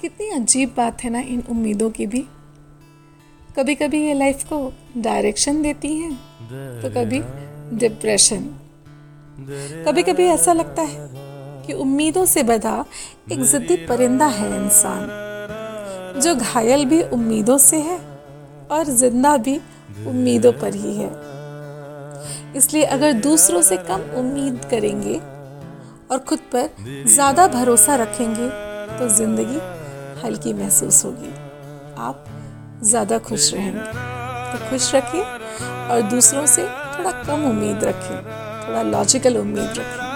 कितनी अजीब बात है ना इन उम्मीदों की भी। कभी कभी ये लाइफ को डायरेक्शन देती हैं तो कभी डिप्रेशन कभी कभी ऐसा लगता है कि उम्मीदों से बधा एक जिद्दी परिंदा है इंसान, जो घायल भी उम्मीदों से है और ज़िंदा भी उम्मीदों पर ही है। इसलिए अगर दूसरों से कम उम्मीद करेंगे और खुद पर ज़्यादा भरोसा रखेंगे तो ज़िंदगी हल्की महसूस होगी। आप ज़्यादा खुश रहेंगे तो खुश रखें और दूसरों से थोड़ा कम उम्मीद रखें। थोड़ा लॉजिकल उम्मीद रखें।